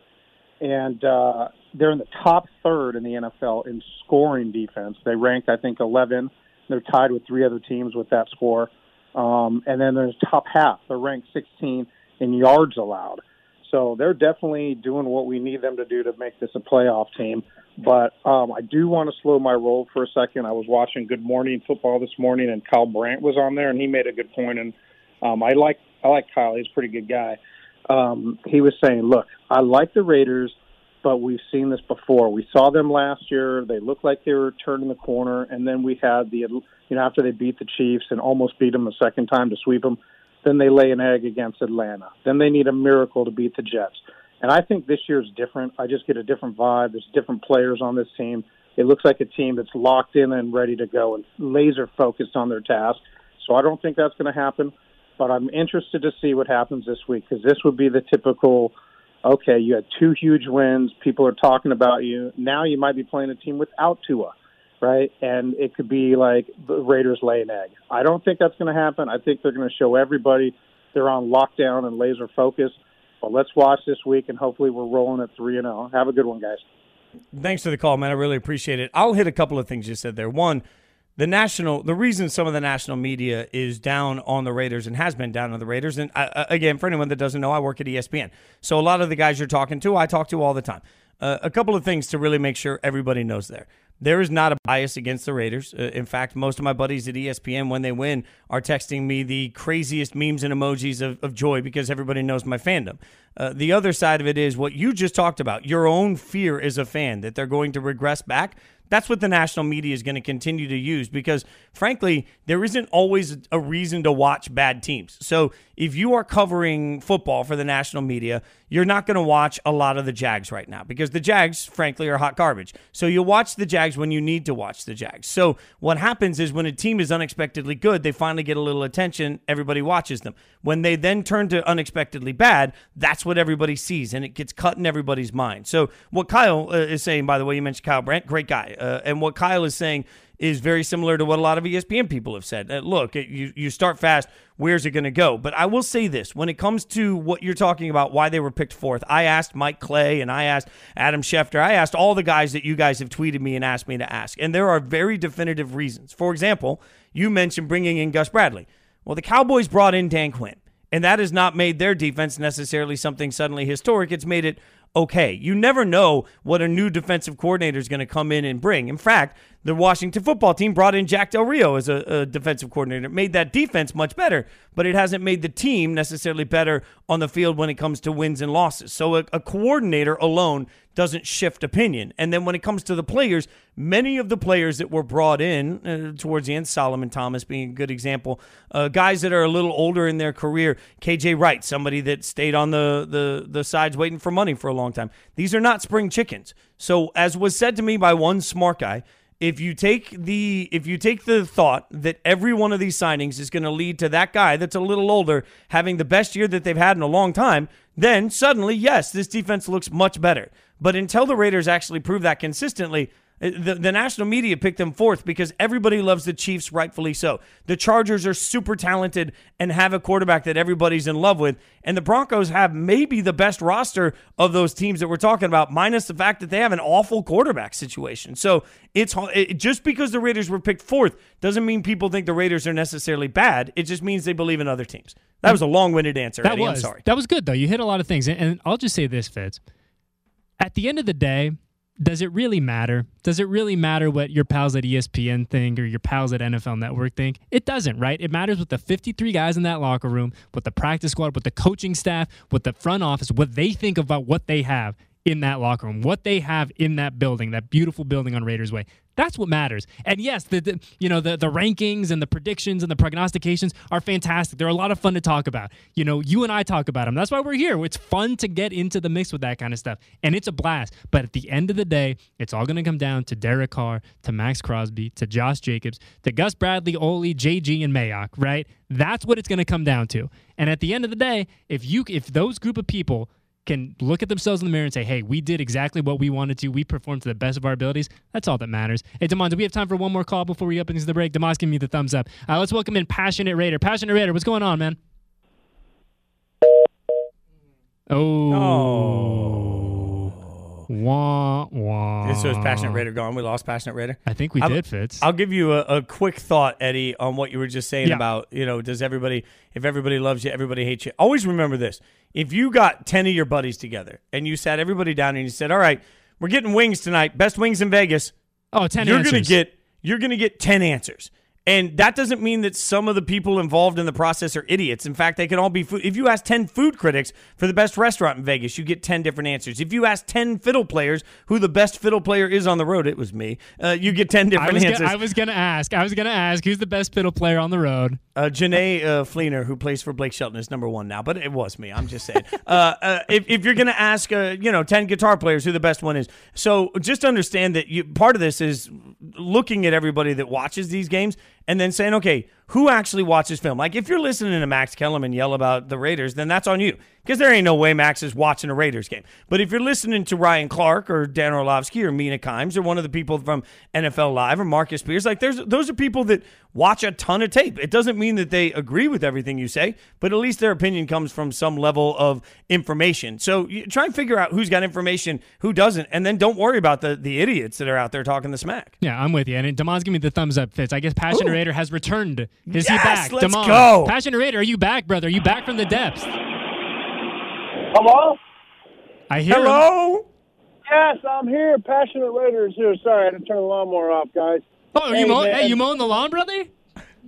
and uh, they're in the top third in the NFL in scoring defense. They rank, I think, 11. They're tied with three other teams with that score, um, and then there's top half. They're ranked 16 in yards allowed. So they're definitely doing what we need them to do to make this a playoff team. But um, I do want to slow my roll for a second. I was watching Good Morning Football this morning, and Kyle Brandt was on there, and he made a good point. And um, I like I like Kyle; he's a pretty good guy. Um, he was saying, "Look, I like the Raiders, but we've seen this before. We saw them last year. They looked like they were turning the corner, and then we had the you know after they beat the Chiefs and almost beat them a second time to sweep them." Then they lay an egg against Atlanta. Then they need a miracle to beat the Jets. And I think this year is different. I just get a different vibe. There's different players on this team. It looks like a team that's locked in and ready to go and laser focused on their task. So I don't think that's going to happen. But I'm interested to see what happens this week because this would be the typical okay, you had two huge wins. People are talking about you. Now you might be playing a team without Tua, right? And it could be like the Raiders lay an egg. I don't think that's going to happen. I think they're going to show everybody they're on lockdown and laser focus But let's watch this week, and hopefully we're rolling at 3 and 0. Have a good one, guys. Thanks for the call, man. I really appreciate it. I'll hit a couple of things you said there. One, the national, the reason some of the national media is down on the Raiders and has been down on the Raiders, and I, uh, uh, again, for anyone that doesn't know, I work at ESPN, so a lot of the guys you're talking to, I talk to all the time. Uh, a couple of things to really make sure everybody knows there. There is not a bias against the Raiders. Uh, in fact, most of my buddies at ESPN, when they win, are texting me the craziest memes and emojis of, of joy because everybody knows my fandom. Uh, the other side of it is what you just talked about your own fear as a fan that they're going to regress back. That's what the national media is going to continue to use because, frankly, there isn't always a reason to watch bad teams. So, if you are covering football for the national media, you're not going to watch a lot of the Jags right now because the Jags, frankly, are hot garbage. So, you'll watch the Jags when you need to watch the Jags. So, what happens is when a team is unexpectedly good, they finally get a little attention, everybody watches them. When they then turn to unexpectedly bad, that's what everybody sees and it gets cut in everybody's mind. So, what Kyle uh, is saying, by the way, you mentioned Kyle Brandt, great guy. Uh, and what Kyle is saying is very similar to what a lot of ESPN people have said. Uh, look, you, you start fast, where's it going to go? But I will say this when it comes to what you're talking about, why they were picked fourth, I asked Mike Clay and I asked Adam Schefter, I asked all the guys that you guys have tweeted me and asked me to ask. And there are very definitive reasons. For example, you mentioned bringing in Gus Bradley. Well, the Cowboys brought in Dan Quinn. And that has not made their defense necessarily something suddenly historic. It's made it okay. You never know what a new defensive coordinator is going to come in and bring. In fact, The Washington football team brought in Jack Del Rio as a, a defensive coordinator, made that defense much better, but it hasn't made the team necessarily better on the field when it comes to wins and losses. So a, a coordinator alone doesn't shift opinion. And then when it comes to the players, many of the players that were brought in uh, towards the end, Solomon Thomas being a good example, uh, guys that are a little older in their career, KJ Wright, somebody that stayed on the, the, the sides waiting for money for a long time. These are not spring chickens. So, as was said to me by one smart guy, if you take the if you take the thought that every one of these signings is going to lead to that guy that's a little older having the best year that they've had in a long time, then suddenly yes, this defense looks much better. But until the Raiders actually prove that consistently, Uh, the, the national media picked them fourth because everybody loves the Chiefs, rightfully so. The Chargers are super talented and have a quarterback that everybody's in love with. And the Broncos have maybe the best roster of those teams that we're talking about, minus the fact that they have an awful quarterback situation. So it's it, just because the Raiders were picked fourth doesn't mean people think the Raiders are necessarily bad. It just means they believe in other teams. That was a long winded answer. That Eddie. was I'm sorry. that was good though. You hit a lot of things, and, and I'll just say this, Fitz. At the end of the day, does it really matter? Does it really matter what your pals at ESPN think or your pals at NFL Network think? It doesn't, right? It matters what the 53 guys in that locker room, what the practice squad, what the coaching staff, what the front office, what they think about what they have in that locker room, what they have in that building, that beautiful building on Raiders Way. That's what matters. And yes, the, the, you know the the rankings and the predictions and the prognostications are fantastic. They're a lot of fun to talk about. You know, you and I talk about them. That's why we're here. It's fun to get into the mix with that kind of stuff, and it's a blast. But at the end of the day, it's all going to come down to Derek Carr, to Maxx Crosby, to Josh Jacobs, to Gus Bradley, Ole, JG, and Mayock. Right? That's what it's going to come down to. And at the end of the day, if you if those group of people can look at themselves in the mirror and say, hey, we did exactly what we wanted to. We performed to the best of our abilities. That's all that matters. Hey, Demond, do we have time for one more call before we up into the break? Demond's giving me the thumbs up. Uh, let's welcome in Passionate Raider. Passionate Raider, what's going on, man? Oh. Oh. Wah, wah. So is Passionate oh. Raider gone? We lost Passionate Raider? I think we I'll- did, Fitz. I'll give you a, a quick thought, Eddie, on what you were just saying Yeah. about, you know, does everybody, if everybody loves you, everybody hates you. Always remember this. If you got 10 of your buddies together and you sat everybody down and you said, all right, we're getting wings tonight, best wings in Vegas, oh, 10 you're answers. gonna get you're gonna get 10 answers. And that doesn't mean that some of the people involved in the process are idiots. In fact, they can all be food. If you ask 10 food critics for the best restaurant in Vegas, you get 10 different answers. If you ask 10 fiddle players who the best fiddle player is on the road, it was me, uh, you get 10 I different was, answers. gonna, I was gonna ask. I was gonna ask who's the best fiddle player on the road. Uh, Jenee uh, Fleenor, who plays for Blake Shelton, is number one now, but it was me. I'm just saying. uh, uh, if, if you're going to ask, uh, you know, 10 guitar players who the best one is. So just understand that you, part of this is looking at everybody that watches these games and then saying, okay, who actually watches film? Like if you're listening to Max Kellerman yell about the Raiders, then that's on you because there ain't no way Max is watching a Raiders game. But if you're listening to Ryan Clark or Dan Orlovsky or Mina Kimes or one of the people from NFL Live or Marcus Spears, like there's those are people that watch a ton of tape. It doesn't mean that they agree with everything you say, but at least their opinion comes from some level of information. So you try and figure out who's got information, who doesn't, and then don't worry about the the idiots that are out there talking the smack. Yeah, I'm with you. And Damon's giving me the thumbs up, Fitz. I guess Passion Ooh. Raider has returned. Is he back? let's Damon, go. Passion Raider, are you back, brother? Are you back from the depths? Hello? I hear him. Hello. Yes, I'm here. Passionate Raiders here. Sorry, I had to turn the lawnmower off, guys. Oh, are you Hey, mow- man. hey, you mowing the lawn, brother?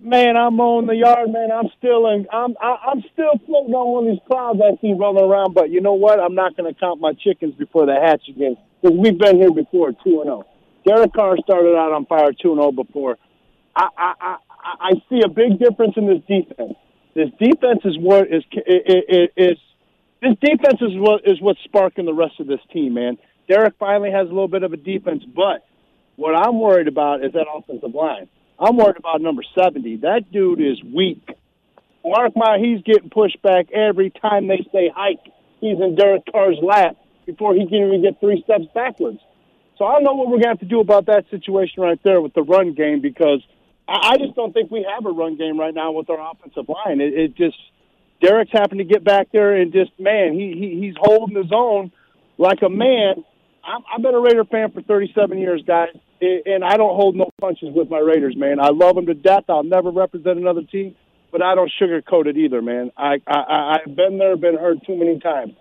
Man, I'm mowing the yard, man. I'm still in. I'm I, I'm still floating on one of these clouds I see rolling around. But you know what? I'm not going to count my chickens before they hatch again because we've been here before, two and zero. Derek Carr started out on fire, two and zero before. I I I, see a big difference in this defense. This defense is what is is, is this defense is what is what's sparking the rest of this team, man. Derek finally has a little bit of a defense, but what I'm worried about is that offensive line. I'm worried about number 70. That dude is weak. Mark my, he's getting pushed back every time they say hike. He's in Derek Carr's lap before he can even get three steps backwards. So I don't know what we're going to have to do about that situation right there with the run game because I, just don't think we have a run game right now with our offensive line. It, it just Derek's happened to get back there and just man, he, he he's holding his own like a man. I'm, I've been a Raider fan for 37 years, guys, and I don't hold no punches with my Raiders, man. I love them to death. I'll never represent another team, but I don't sugarcoat it either, man. I I- I've been there, been hurt too many times.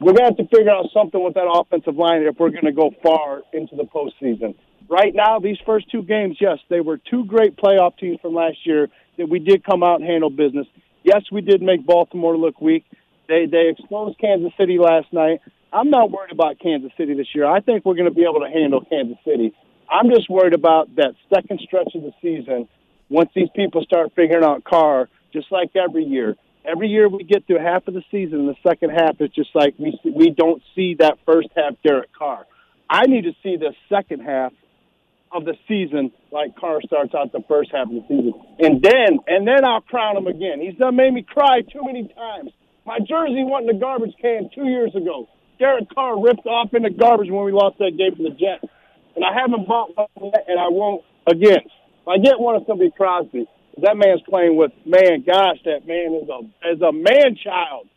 We're gonna have to figure out something with that offensive line if we're gonna go far into the postseason. Right now, these first two games, yes, they were two great playoff teams from last year that we did come out and handle business. Yes, we did make Baltimore look weak. They they exposed Kansas City last night. I'm not worried about Kansas City this year. I think we're going to be able to handle Kansas City. I'm just worried about that second stretch of the season once these people start figuring out Carr, just like every year. Every year we get through half of the season, and the second half it's just like we we don't see that first half Derek Carr. I need to see the second half of the season like Carr starts out the first half of the season, and then and then I'll crown him again. He's done made me cry too many times. My jersey went in the garbage can two years ago. Derek Carr ripped off in the garbage when we lost that game to the Jets, and I haven't bought one yet, and I won't again. If I get one, it's gonna be Crosby. That man's playing with man. Gosh, that man is a is a man child.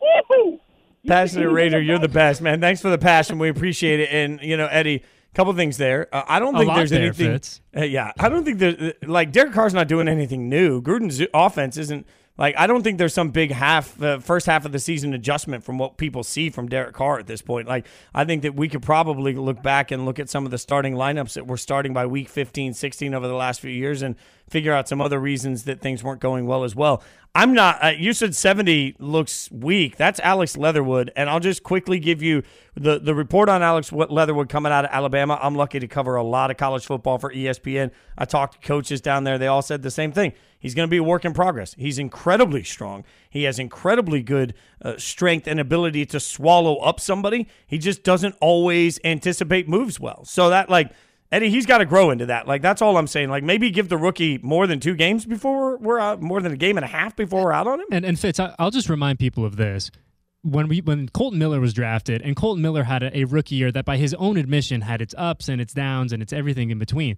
Woo-hoo! Passionate Raider, you're the best, man. Thanks for the passion. We appreciate it. And you know, Eddie, couple things there. Uh, I don't A think there's there, anything. Uh, yeah, I don't think there's like Derek Carr's not doing anything new. Gruden's offense isn't like I don't think there's some big half uh, first half of the season adjustment from what people see from Derek Carr at this point. Like I think that we could probably look back and look at some of the starting lineups that were starting by week 15, 16 over the last few years and figure out some other reasons that things weren't going well as well. I'm not. Uh, you said 70 looks weak. That's Alex Leatherwood, and I'll just quickly give you the the report on Alex Leatherwood coming out of Alabama. I'm lucky to cover a lot of college football for ESPN. I talked to coaches down there. They all said the same thing. He's going to be a work in progress. He's incredibly strong. He has incredibly good uh, strength and ability to swallow up somebody. He just doesn't always anticipate moves well. So that like Eddie, he's got to grow into that. Like that's all I'm saying. Like maybe give the rookie more than two games before we're out, more than a game and a half before we're out on him. And and Fitz, I'll just remind people of this. When we when Kolton Miller was drafted, and Kolton Miller had a, a rookie year that, by his own admission, had its ups and its downs and its everything in between.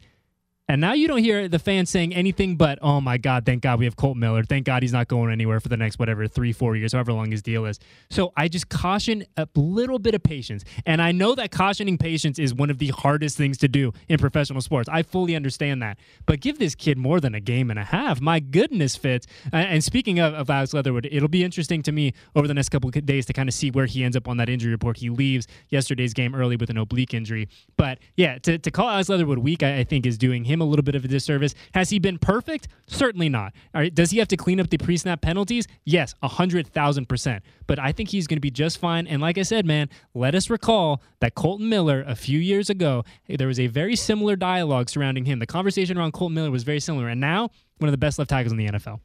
And now you don't hear the fans saying anything but, "Oh my God, thank God we have Colt Miller. Thank God he's not going anywhere for the next whatever three, four years, however long his deal is." So I just caution a little bit of patience. And I know that cautioning patience is one of the hardest things to do in professional sports. I fully understand that. But give this kid more than a game and a half. My goodness, Fitz. And speaking of, of Alex Leatherwood, it'll be interesting to me over the next couple days to kind of see where he ends up on that injury report. He leaves yesterday's game early with an oblique injury. But yeah, to, to call Alex Leatherwood weak, I, I think is doing him a little bit of a disservice. Has he been perfect? Certainly not. All right, does he have to clean up the pre snap penalties? Yes, 100,000%. But I think he's going to be just fine. And like I said, man, let us recall that Kolton Miller, a few years ago, there was a very similar dialogue surrounding him. The conversation around Kolton Miller was very similar. And now, one of the best left tackles in the NFL.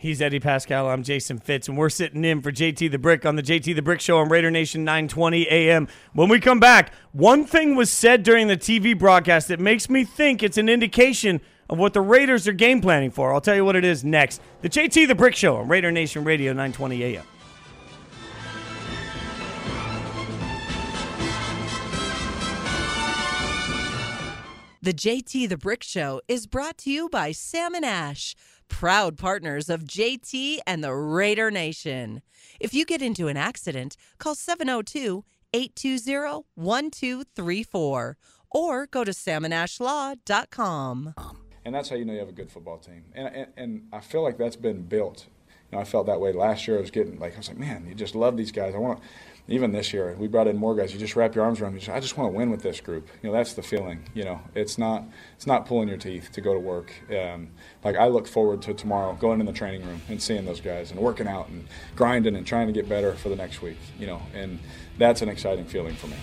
He's Eddie Paskal. I'm Jason Fitz, and we're sitting in for JT the Brick on the JT the Brick Show on Raider Nation 920 AM. When we come back, one thing was said during the TV broadcast that makes me think it's an indication of what the Raiders are game planning for. I'll tell you what it is next. The JT the Brick Show on Raider Nation Radio 920 AM. The JT the Brick Show is brought to you by Sam and Ash, proud partners of JT and the Raider Nation. If you get into an accident, call 702 820 1234 or go to samandashlaw.com. and that's how you know you have a good football team. And and, and I feel like that's been built. You know, I felt that way last year. I was getting like I was like, man, you just love these guys. I want. Even this year, we brought in more guys. You just wrap your arms around. You just, I just want to win with this group. You know, that's the feeling. You know, it's not it's not pulling your teeth to go to work. Um, like I look forward to tomorrow going in the training room and seeing those guys and working out and grinding and trying to get better for the next week. You know, and that's an exciting feeling for me.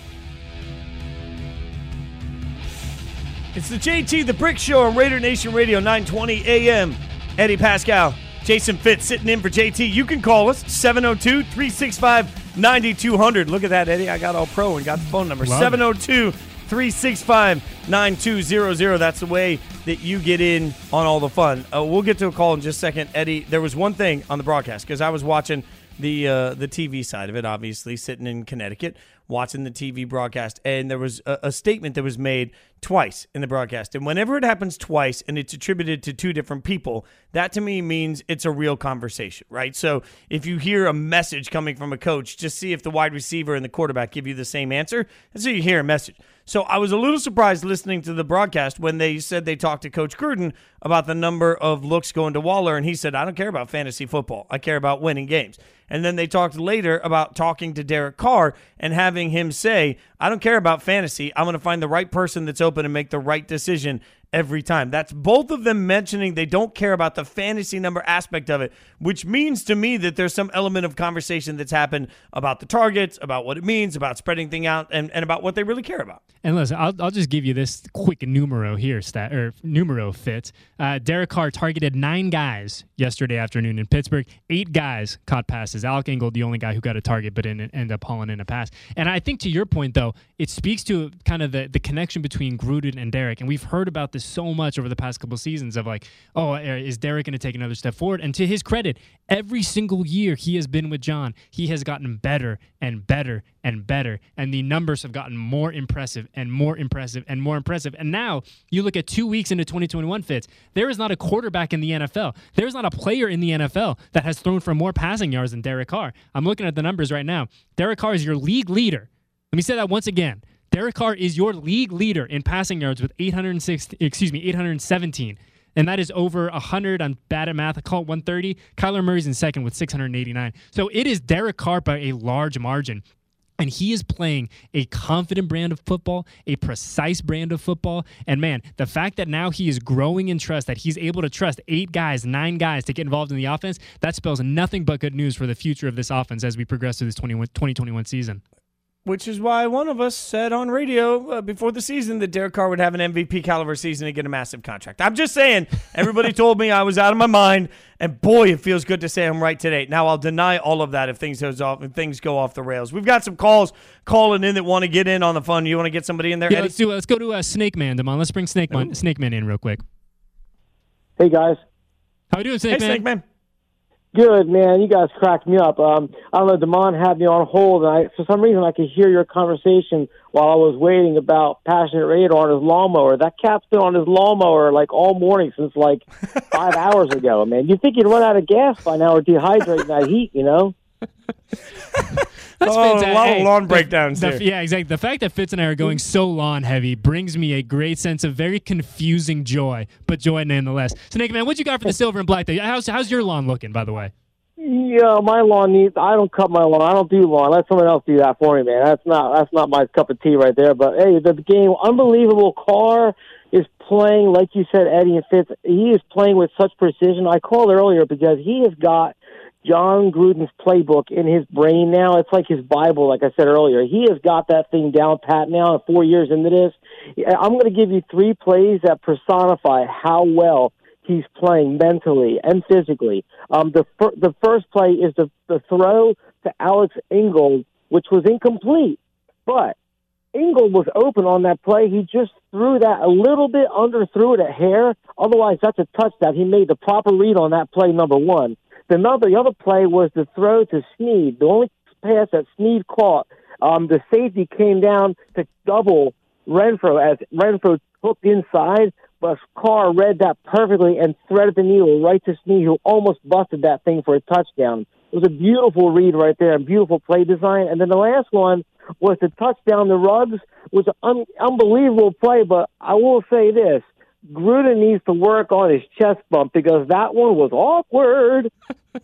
It's the JT the Brick Show on Raider Nation Radio 920 AM. Eddie Paskal, Jason Fitz sitting in for JT. You can call us 702 365 9200. Look at that, Eddie. I got all pro and got the phone number Love 702 365 9200. That's the way that you get in on all the fun. Uh, we'll get to a call in just a second. Eddie, there was one thing on the broadcast because I was watching the uh, the TV side of it, obviously, sitting in Connecticut, watching the TV broadcast, and there was a, a statement that was made twice in the broadcast. And whenever it happens twice and it's attributed to two different people, that to me means it's a real conversation, right? So if you hear a message coming from a coach, just see if the wide receiver and the quarterback give you the same answer. And so you hear a message. So I was a little surprised listening to the broadcast when they said they talked to Coach Gruden about the number of looks going to Waller, and he said, I don't care about fantasy football. I care about winning games. And then they talked later about talking to Derek Carr and having him say, I don't care about fantasy. I'm going to find the right person that's open and make the right decision every time. That's both of them mentioning they don't care about the fantasy number aspect of it, which means to me that there's some element of conversation that's happened about the targets, about what it means, about spreading thing out, and, and about what they really care about. And listen, I'll, I'll just give you this quick numero here, stat or numero fit. Uh, Derek Carr targeted nine guys yesterday afternoon in Pittsburgh. Eight guys caught passes. Alec Ingold, the only guy who got a target, but didn't end up hauling in a pass. And I think to your point, though, it speaks to kind of the, the connection between Gruden and Derek. And we've heard about this so much over the past couple seasons of like, oh, uh, is Derek going to take another step forward? And to his credit, every single year he has been with Jon, he has gotten better and better and better. And the numbers have gotten more impressive and more impressive and more impressive. And now you look at two weeks into 2021 Fitz, there is not a quarterback in the NFL. There is not a player in the NFL that has thrown for more passing yards than Derek Carr. I'm looking at the numbers right now. Derek Carr is your league leader. Let me say that once again. Derek Carr is your league leader in passing yards with 806, excuse me, 817 and that is over 100. I'm bad at math. I call it 130. Kyler Murray's in second with 689. So it is Derek Carr by a large margin. And he is playing a confident brand of football, a precise brand of football. And man, the fact that now he is growing in trust, that he's able to trust eight guys, nine guys to get involved in the offense, that spells nothing but good news for the future of this offense as we progress through this 2021 season which is why one of us said on radio uh, before the season that Derek Carr would have an MVP caliber season and get a massive contract. I'm just saying, everybody told me I was out of my mind, and boy, it feels good to say I'm right today. Now I'll deny all of that if things goes off if things go off the rails. We've got some calls calling in that want to get in on the fun. You want to get somebody in there? Yeah, Eddie? let's do. It. Let's go to uh, Snake Man, Damon. Let's bring Snake Man, Snake Man in real quick. Hey guys, how you doing, Snake hey, Man? Snake Man. Good man, you guys cracked me up. Um, I don't know, Damon had me on hold, and I, for some reason I could hear your conversation while I was waiting about Passionate Raider on his lawnmower. That cat's been on his lawnmower like all morning since like five hours ago. Man, you think he'd run out of gas by now or dehydrate in that heat? You know. That's oh, fantastic. a lot of lawn breakdowns the, yeah, exactly. The fact that Fitz and I are going so lawn heavy brings me a great sense of very confusing joy, but joy nonetheless. So, Nick, man, what you got for the silver and black? Day? How's how's your lawn looking, by the way? Yeah, my lawn needs. I don't cut my lawn. I don't do lawn. Let someone else do that for me, man. That's not that's not my cup of tea right there. But hey, the game, unbelievable. Carr is playing like you said, Eddie and Fitz. He is playing with such precision. I called earlier because he has got Jon Gruden's playbook in his brain now. It's like his Bible, like I said earlier. He has got that thing down pat now. Four years into this, I'm going to give you three plays that personify how well he's playing mentally and physically. Um, the fir- the first play is the the throw to Alex Ingold, which was incomplete, but Ingold was open on that play. He just threw that a little bit under, threw it a hair. Otherwise, that's a touchdown. He made the proper read on that play, number one. The the other play was the throw to Snead. The only pass that Snead caught, um, the safety came down to double Renfrow as Renfrow hooked inside, but Carr read that perfectly and threaded the needle right to Snead, who almost busted that thing for a touchdown. It was a beautiful read right there, a beautiful play design. And then the last one was the touchdown to Ruggs, was an un- unbelievable play. But I will say this: Gruden needs to work on his chest bump because that one was awkward.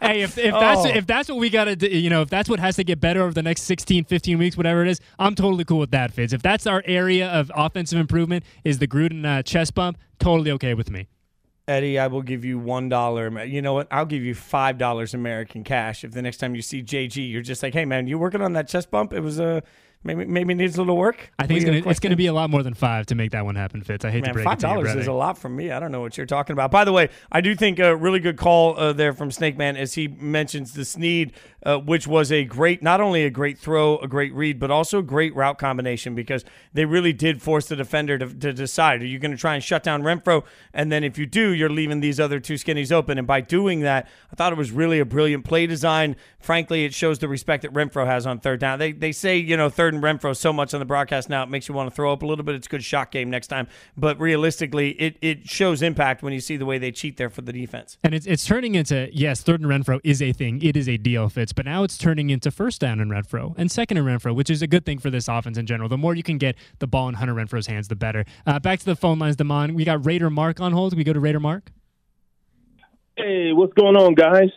hey, if, if that's oh. if that's what we got to do, you know, if that's what has to get better over the next 16, 15 weeks, whatever it is, I'm totally cool with that, Fitz. If that's our area of offensive improvement is the Gruden uh, chest bump, totally okay with me. Eddie, I will give you one dollar. You know what? I'll give you five dollars American cash if the next time you see JG, you're just like, "Hey, man, you working on that chest bump? It was a Maybe maybe needs a little work. I think it's gonna it's gonna be a lot more than five to make that one happen, Fitz. I hate Man, to break five it to you, dollars is a lot from me. I don't know what you're talking about. By the way, I do think a really good call uh, there from Snake Man as he mentions the Snead, uh, which was a great, not only a great throw, a great read, but also a great route combination because they really did force the defender to, to decide: Are you going to try and shut down Renfrow? And then if you do, you're leaving these other two skinnies open. And by doing that, I thought it was really a brilliant play design. Frankly, it shows the respect that Renfrow has on third down. They they say you know third Jordan Renfrow so much on the broadcast now, it makes you want to throw up a little bit. It's a good shot game next time. But realistically, it, it shows impact when you see the way they cheat there for the defense. And it's, it's turning into, yes, third and Renfrow is a thing. It is a deal, Fitz. But now it's turning into first down in Renfrow and second in Renfrow, which is a good thing for this offense in general. The more you can get the ball in Hunter Renfrow's hands, the better. Uh, back to the phone lines, Damon. We got Raider Mark on hold. Can we go to Raider Mark? Hey, what's going on, guys?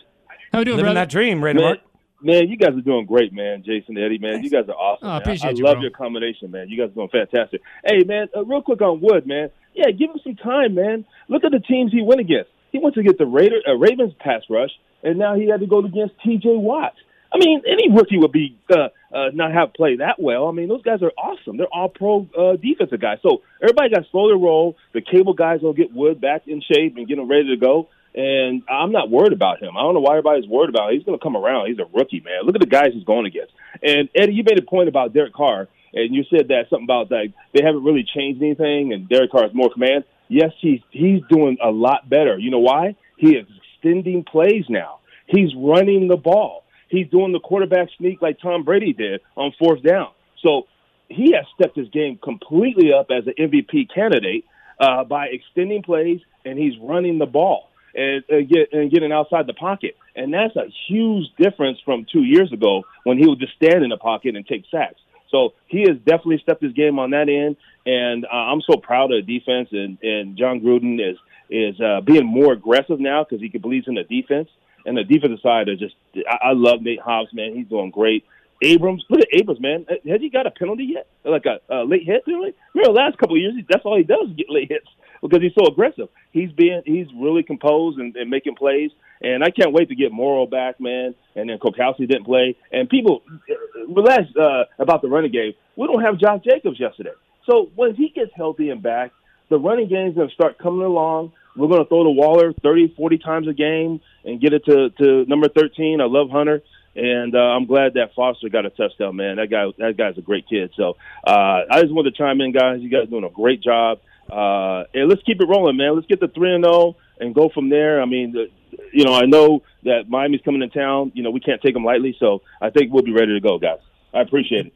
How we doing, Living brother? that dream, Raider Man, Mark. Man, you guys are doing great, man. Jason, Eddie, man, you guys are awesome. Oh, I appreciate I, you, love bro. your combination, man. You guys are doing fantastic. Hey, man, uh, real quick on Wood, man. Yeah, give him some time, man. Look at the teams he went against. He went to get the Raider, uh, Ravens pass rush, and now he had to go against T.J. Watt. I mean, any rookie would be uh, uh, not have played that well. I mean, those guys are awesome. They're all pro uh, defensive guys. So everybody got to slow their roll. The cable guys will get Wood back in shape and get him ready to go. And I'm not worried about him. I don't know why everybody's worried about him. He's going to come around. He's a rookie, man. Look at the guys he's going against. And Eddie, you made a point about Derek Carr, and you said that something about like they haven't really changed anything, and Derek Carr is more command. Yes, he's he's doing a lot better. You know why? He is extending plays now. He's running the ball. He's doing the quarterback sneak like Tom Brady did on fourth down. So he has stepped his game completely up as an MVP candidate uh, by extending plays, and he's running the ball and, and, get, and getting outside the pocket. And that's a huge difference from two years ago when he would just stand in the pocket and take sacks. So he has definitely stepped his game on that end, and uh, I'm so proud of the defense. And, and Jon Gruden is is uh, being more aggressive now because he believes in the defense. And the defensive side is just I, I love Nate Hobbs, man. He's doing great. Abrams, look at Abrams, man. Has he got a penalty yet? Like a, a late hit penalty? Remember the last couple of years, that's all he does get late hits because he's so aggressive. He's being he's really composed and, and making plays. And I can't wait to get Morrow back, man. And then Kokowski didn't play. And people relax uh, about the running game. We don't have Josh Jacobs yesterday. So when he gets healthy and back, the running game's going to start coming along. We're going to throw to Waller 30, 40 times a game and get it to, to number 13. I love Hunter. And uh, I'm glad that Foster got a touchdown, man. That guy, that guy's a great kid. So uh, I just wanted to chime in, guys. You guys doing a great job. Uh, and let's keep it rolling, man. Let's get the three and zero and go from there. I mean, the, you know, I know that Miami's coming to town. You know, we can't take them lightly, so I think we'll be ready to go, guys. I appreciate it.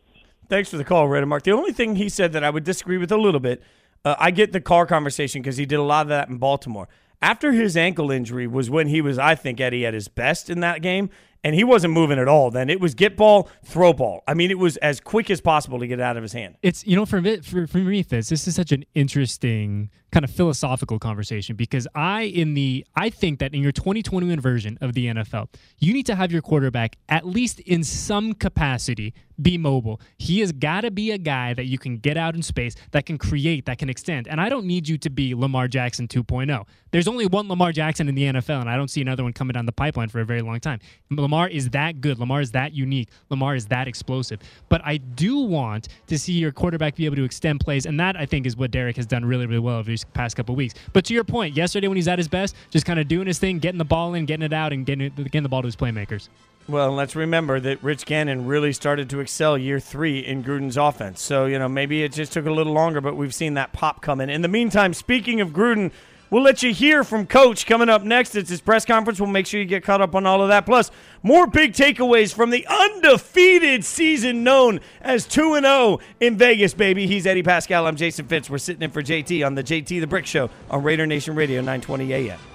Thanks for the call, Raider Mark. The only thing he said that I would disagree with a little bit, uh, I get the Carr conversation because he did a lot of that in Baltimore. After his ankle injury was when he was, I think, Eddie at his best in that game, and he wasn't moving at all. Then it was get ball, throw ball. I mean, it was as quick as possible to get it out of his hand. It's you know for me, for, for me Fitz, this is such an interesting kind of philosophical conversation because I in the I think that in your 2021 version of the NFL, you need to have your quarterback at least in some capacity be mobile. He has got to be a guy that you can get out in space, that can create, that can extend. And I don't need you to be Lamar Jackson 2.0. There's only one Lamar Jackson in the NFL, and I don't see another one coming down the pipeline for a very long time. Lamar is that good. Lamar is that unique. Lamar is that explosive. But I do want to see your quarterback be able to extend plays, and that I think is what Derek has done really, really well over these past couple weeks. But to your point, yesterday when he's at his best, just kind of doing his thing, getting the ball in, getting it out, and getting, it, getting the ball to his playmakers. Well, let's remember that Rich Gannon really started to excel year three in Gruden's offense. So, you know, maybe it just took a little longer, but we've seen that pop come in. In the meantime, speaking of Gruden, we'll let you hear from Coach coming up next. It's his press conference. We'll make sure you get caught up on all of that. Plus, more big takeaways from the undefeated season known as 2 0 in Vegas, baby. He's Eddie Paskal. I'm Jason Fitz. We're sitting in for JT on the JT the Brick Show on Raider Nation Radio 920 AM.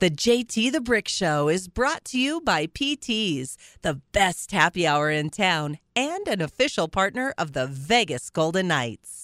The JT the Brick Show is brought to you by PT's, the best happy hour in town and an official partner of the Vegas Golden Knights.